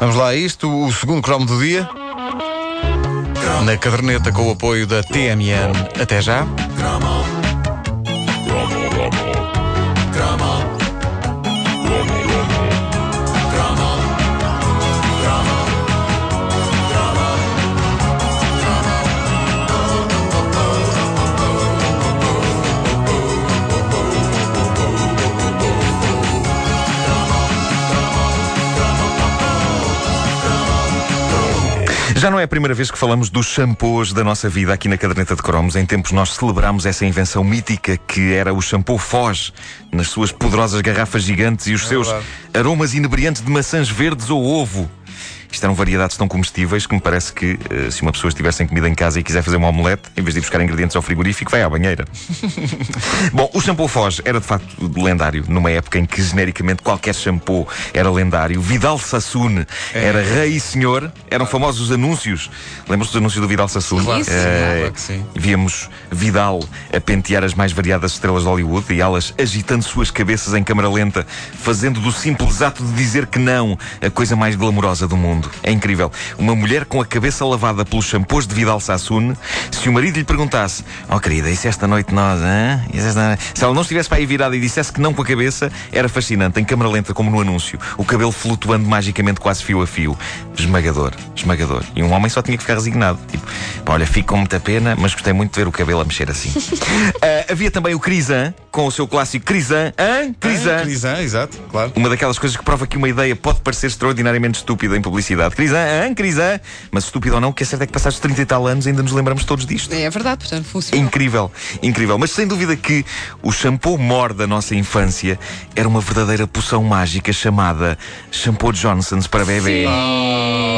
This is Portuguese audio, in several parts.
Vamos lá a isto, o segundo cromo do dia. Na caderneta com o apoio da TMN. Até já. Já não é a primeira vez que falamos dos shampoos da nossa vida aqui na caderneta de cromos. Em tempos nós celebramos essa invenção mítica que era o shampoo Foz, nas suas poderosas garrafas gigantes e os É seus verdade. aromas inebriantes de maçãs verdes ou ovo. Isto eram variedades tão comestíveis que me parece que eh, se uma pessoa estiver sem comida em casa e quiser fazer uma omelete, em vez de ir buscar ingredientes ao frigorífico, vai à banheira. Bom, o shampoo Foz era de facto lendário, numa época em que genericamente qualquer shampoo era lendário. Vidal Sassoon era rei e senhor, eram famosos os anúncios. Lembram-se dos anúncios do Vidal Sassoon? Claro sim, sim. Víamos Vidal a pentear as mais variadas estrelas de Hollywood e elas agitando suas cabeças em câmara lenta, fazendo do simples ato de dizer que não a coisa mais glamourosa do mundo. É incrível. Uma mulher com a cabeça lavada pelos shampoos de Vidal Sassoon, se o marido lhe perguntasse: Oh querida, isso esta noite nós, esta... Se ela não estivesse para aí virada e dissesse que não com a cabeça, era fascinante, em câmara lenta, como no anúncio. O cabelo flutuando magicamente, quase fio a fio. Esmagador, esmagador. E um homem só tinha que ficar resignado. Tipo, olha, fico com muita pena, mas gostei muito de ver o cabelo a mexer assim. Ah, havia também o Crisan, com o seu clássico Crisan. Hã? Crisan. Crisan, exato, claro. Uma daquelas coisas que prova que uma ideia pode parecer extraordinariamente estúpida em publicidade. Crisan, hã? Crisan. Mas estúpido ou não, o que é certo é que passados 30 e tal anos ainda nos lembramos todos disto. É verdade, portanto, funciona. Incrível, incrível. Mas sem dúvida que o shampoo mor da nossa infância era uma verdadeira poção mágica chamada Shampoo Johnson's para bebê.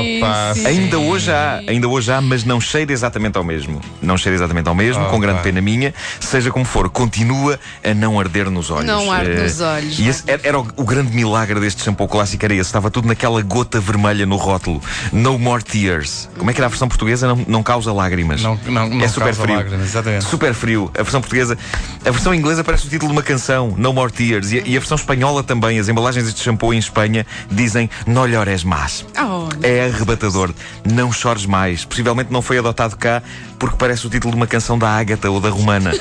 Opa, sim. Ainda hoje há, ainda hoje há, mas não cheira exatamente ao mesmo. Não cheira exatamente ao mesmo, Oh, com grande pena minha. Seja como for, continua a não arder nos olhos. Não arde Eh, nos olhos. E esse era, era o, o grande milagre deste shampoo clássico, era esse. Estava tudo naquela gota vermelha no rótulo. No more tears. Como é que era a versão portuguesa? Não, não causa lágrimas. Não- não- não é super causa frio. lágrimas, exatamente. Super frio. A versão portuguesa. A versão inglesa parece o título de uma canção, No More Tears. E, a- e a versão espanhola também. As embalagens deste shampoo em Espanha dizem No llores más. Oh, É arrebatador. Não chores mais. Possivelmente não foi adotado cá porque parece o título de uma canção da Ágata ou da Romana.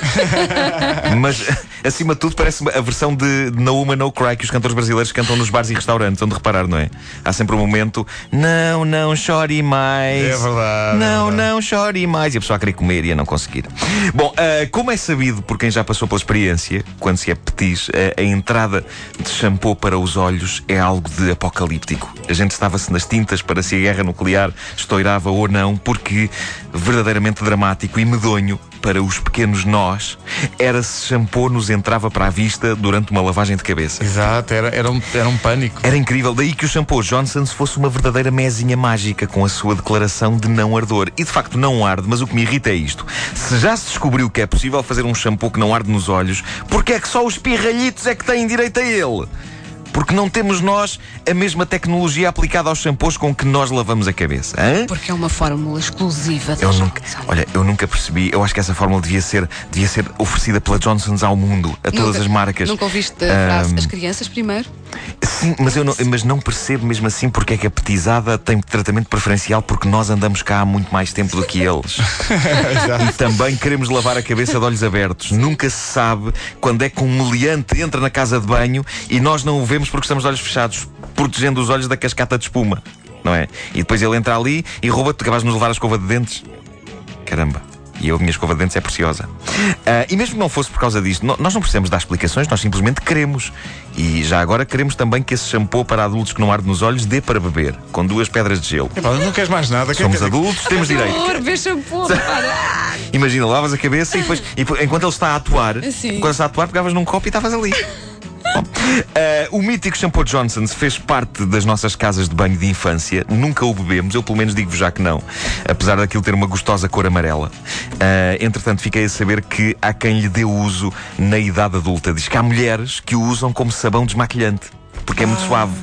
Mas, acima de tudo, parece a versão de No Woman No Cry que os cantores brasileiros cantam nos bares e restaurantes, onde reparar, não é? Há sempre um momento, não, não chore mais. É verdade, Não, é verdade. não chore mais. E a pessoa a querer comer e a não conseguir. Bom, ah, como é sabido por quem já passou pela experiência, quando se é petis, ah, a entrada de shampoo para os olhos é algo de apocalíptico. A gente estava-se nas tintas para se a guerra nuclear estourava ou não, porque verdadeiramente dramático e medonho para os pequenos nós era se shampoo nos entrava para a vista durante uma lavagem de cabeça. Exato, era, era, um, era um pânico. Era incrível, daí que o shampoo Johnson's fosse uma verdadeira mesinha mágica com a sua declaração de não ardor. E de facto não arde, mas o que me irrita é isto. Se já se descobriu que é possível fazer um shampoo que não arde nos olhos, porque é que só os pirralhitos é que têm direito a ele? Porque não temos nós a mesma tecnologia aplicada aos shampoos com que nós lavamos a cabeça. Hã? porque é uma fórmula exclusiva da Eu nunca, olha, eu nunca percebi. Eu acho que essa fórmula devia ser, devia ser oferecida pela Johnson's ao mundo, a todas Nunca- as marcas. Nunca ouviste a frase, Ahm, as crianças primeiro? Sim, mas eu não, mas não percebo mesmo assim porque é que a petizada tem tratamento preferencial porque nós andamos cá há muito mais tempo do que eles. e também queremos lavar a cabeça de olhos abertos. Nunca se sabe quando é que um meliante entra na casa de banho e nós não o vemos porque estamos de olhos fechados, protegendo os olhos da cascata de espuma. Não é? E depois ele entra ali e rouba-te, acabas de nos levar a escova de dentes. Caramba. E eu, a minha escova de dentes é preciosa. Ah, e mesmo que não fosse por causa disto, no- nós não precisamos dar explicações, nós simplesmente queremos. E já agora queremos também que esse shampoo para adultos que não arde nos olhos dê para beber, com duas pedras de gelo. Epá, não queres mais nada. Somos Quer- adultos, temos direito. Por ver shampoo. Imagina, lavas a cabeça e depois, e depois, enquanto ele está a atuar, Sim. enquanto ele está a atuar, pegavas num copo e estavas ali. Bom, eh, o mítico shampoo Johnson's fez parte das nossas casas de banho de infância. Nunca o bebemos, eu pelo menos digo-vos já que não. Apesar daquilo ter uma gostosa cor amarela. Eh, entretanto, fiquei a saber que há quem lhe dê uso na idade adulta. Diz que há mulheres que o usam como sabão desmaquilhante. porque é muito suave.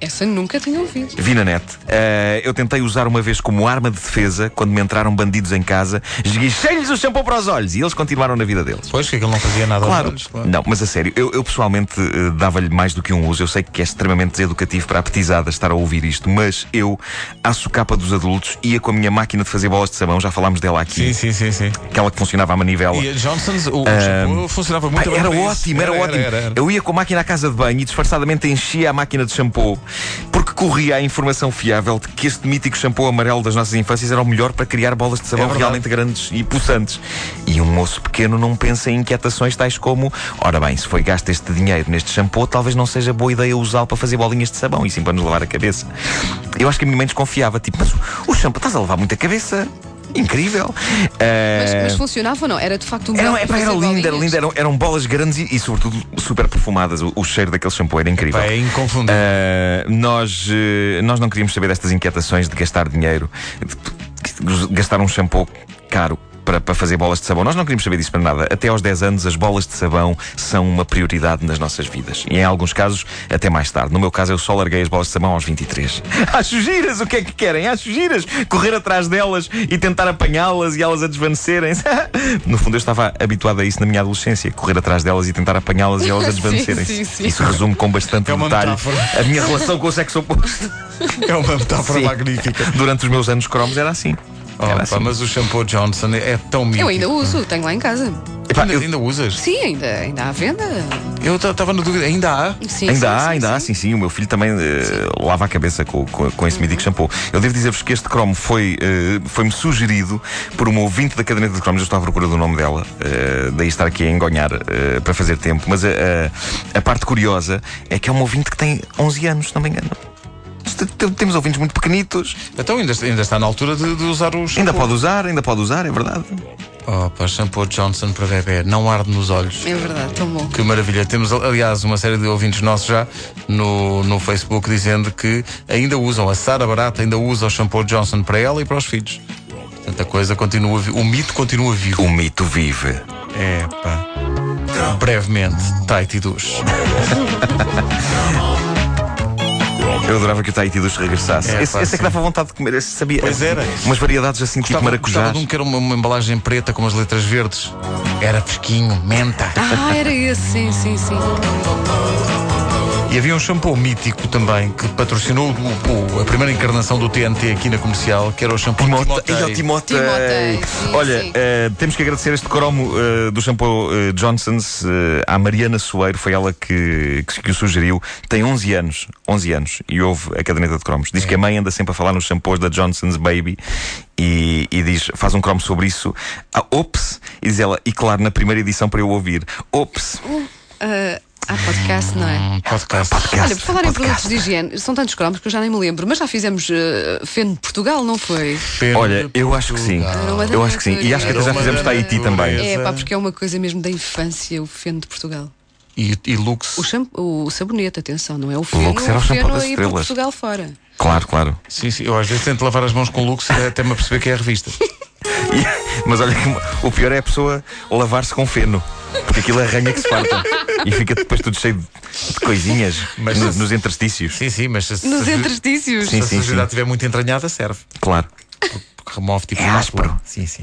Essa nunca tinha ouvido. Vi na net. Eh, eu tentei usar uma vez como arma de defesa quando me entraram bandidos em casa, esguichei-lhes o shampoo para os olhos e eles continuaram na vida deles. Pois que aquilo não fazia nada aos Claro. olhos, claro. Não, mas a sério, eu, eu pessoalmente eh, dava-lhe mais do que um uso. Eu sei que é extremamente deseducativo para a petizada estar a ouvir isto, mas eu, à socapa dos adultos, ia com a minha máquina de fazer bolas de sabão, já falámos dela aqui, Sim, sim, sim, sim. aquela que funcionava à manivela. E a Johnson's, o, o shampoo funcionava muito Pá, bem. era ótimo, era, ótimo. era, era. Eu ia com a máquina à casa de banho e disfarçadamente enchia a máquina de shampoo porque corria a informação fiável de que este mítico shampoo amarelo das nossas infâncias era o melhor para criar bolas de sabão É realmente grandes e pulsantes. E um moço pequeno não pensa em inquietações tais como: ora bem, se foi gasto este dinheiro neste shampoo, talvez não seja boa ideia usá-lo para fazer bolinhas de sabão e sim para nos lavar a cabeça. Eu acho que a minha mãe desconfiava, tipo, mas o, o shampoo estás a levar muita cabeça. Incrível. Mas, Eh, mas funcionava ou não? Era de facto um era, era fazer lindo, era lindo, eram, eram bolas grandes e, e, sobretudo super perfumadas. O, o cheiro daquele shampoo era incrível. É inconfundível. Ah, nós, eh, nós não queríamos saber destas inquietações de gastar dinheiro, de, de gastar um shampoo caro. Para, para fazer bolas de sabão. Nós não queríamos saber disso para nada. Até aos 10 anos, as bolas de sabão são uma prioridade nas nossas vidas. E em alguns casos, até mais tarde. No meu caso, eu só larguei as bolas de sabão aos 23. Acho giras! O que é que querem? Acho giras! Correr atrás delas e tentar apanhá-las e elas a desvanecerem-se. no fundo, eu estava habituado a isso na minha adolescência. Correr atrás delas e tentar apanhá-las e elas a Sim, desvanecerem-se. sim, sim. Isso resume com bastante É detalhe metáfora. a minha relação com o sexo oposto. É uma metáfora Sim. magnífica. Durante os meus anos cromos era assim. Assim. mas o shampoo Johnson é tão mítico. Eu ainda uso, tenho lá em casa. Epá, ainda, eu- ainda usas? Sim, ainda, ainda há venda. Eu estava na dúvida, ainda há? Sim, sim, Ainda há, sim, ainda sim. há, sim, sim. O meu filho também eh, lava a cabeça com, com, com esse mítico shampoo. Eu devo dizer-vos que este cromo foi, eh, foi-me sugerido por uma ouvinte da caderneta de cromos. Eu estou à procura do nome dela, eh, daí estar aqui a engonhar para fazer tempo. Mas a, a, a parte curiosa é que é uma ouvinte que tem 11 anos, não me engano. Temos ouvintes muito pequenitos. Então ainda, ainda está na altura de, de usar o shampoo. Ainda pode usar, ainda pode usar, é verdade. Pá, shampoo Johnson para bebê. Não arde nos olhos. É verdade, tão bom. Que maravilha. Temos, aliás, uma série de ouvintes nossos já no, no Facebook dizendo que ainda usam, a Sara Barata ainda usa o shampoo Johnson para ela e para os filhos. Portanto, a coisa continua, o mito continua vivo. O mito vive. É, pá. Brevemente, Tight e Dush. Eu adorava que o Tahiti Dush regressasse. É, esse, pá, esse é que dava vontade de comer. Esse sabia. Pois era. Umas variedades assim, tipo Gostava, maracujás. gostava de um que era uma, uma embalagem preta com as letras verdes. Era fresquinho, menta. Ah, era esse, sim, sim, sim. E havia um shampoo mítico também que patrocinou o- o- a primeira encarnação do TNT aqui na comercial, que era o shampoo Timotei. Timotei. Ai, ó, Timotei. Timotei, sim, Olha, sim. eh, temos que agradecer este cromo eh, do shampoo eh, Johnson's eh, à Mariana Soeiro, foi ela que, que, que o sugeriu. Tem 11 anos, 11 anos, e ouve a caderneta de cromos. Diz que a mãe anda sempre a falar nos shampoos da Johnson's Baby e, e diz, faz um cromo sobre isso. Ah, ops! E diz ela, e claro, na primeira edição para eu ouvir. Ops! Ah, há podcast, não é? Um podcast. Olha, por falar em podcast. produtos de higiene, são tantos cromos que eu já nem me lembro, mas já fizemos uh, Feno de Portugal, não foi? Pena Olha, eu acho que sim. Eu acho que sim. E acho que até já fizemos da Tahiti também. É, pá, porque é uma coisa mesmo da infância, o Feno de Portugal. E, e Lux. O, shampoo, o sabonete, atenção, não é o Feno, Lux era o shampoo Feno das estrelas. Portugal fora. Claro, claro. Sim, sim. Eu às vezes tento lavar as mãos com Lux até me aperceber que é a revista. E- mas olha que o pior é a pessoa lavar-se com feno. Porque aquilo arranha que se farta. E fica depois tudo cheio de, coisinhas Mas nos, se- nos interstícios. Sim, sim, mas se, se, Nos se, interstícios. se Sim, a sim, sujidade sim. estiver muito entranhada, serve. Claro. Porque remove tipo É áspero. Sim, sim.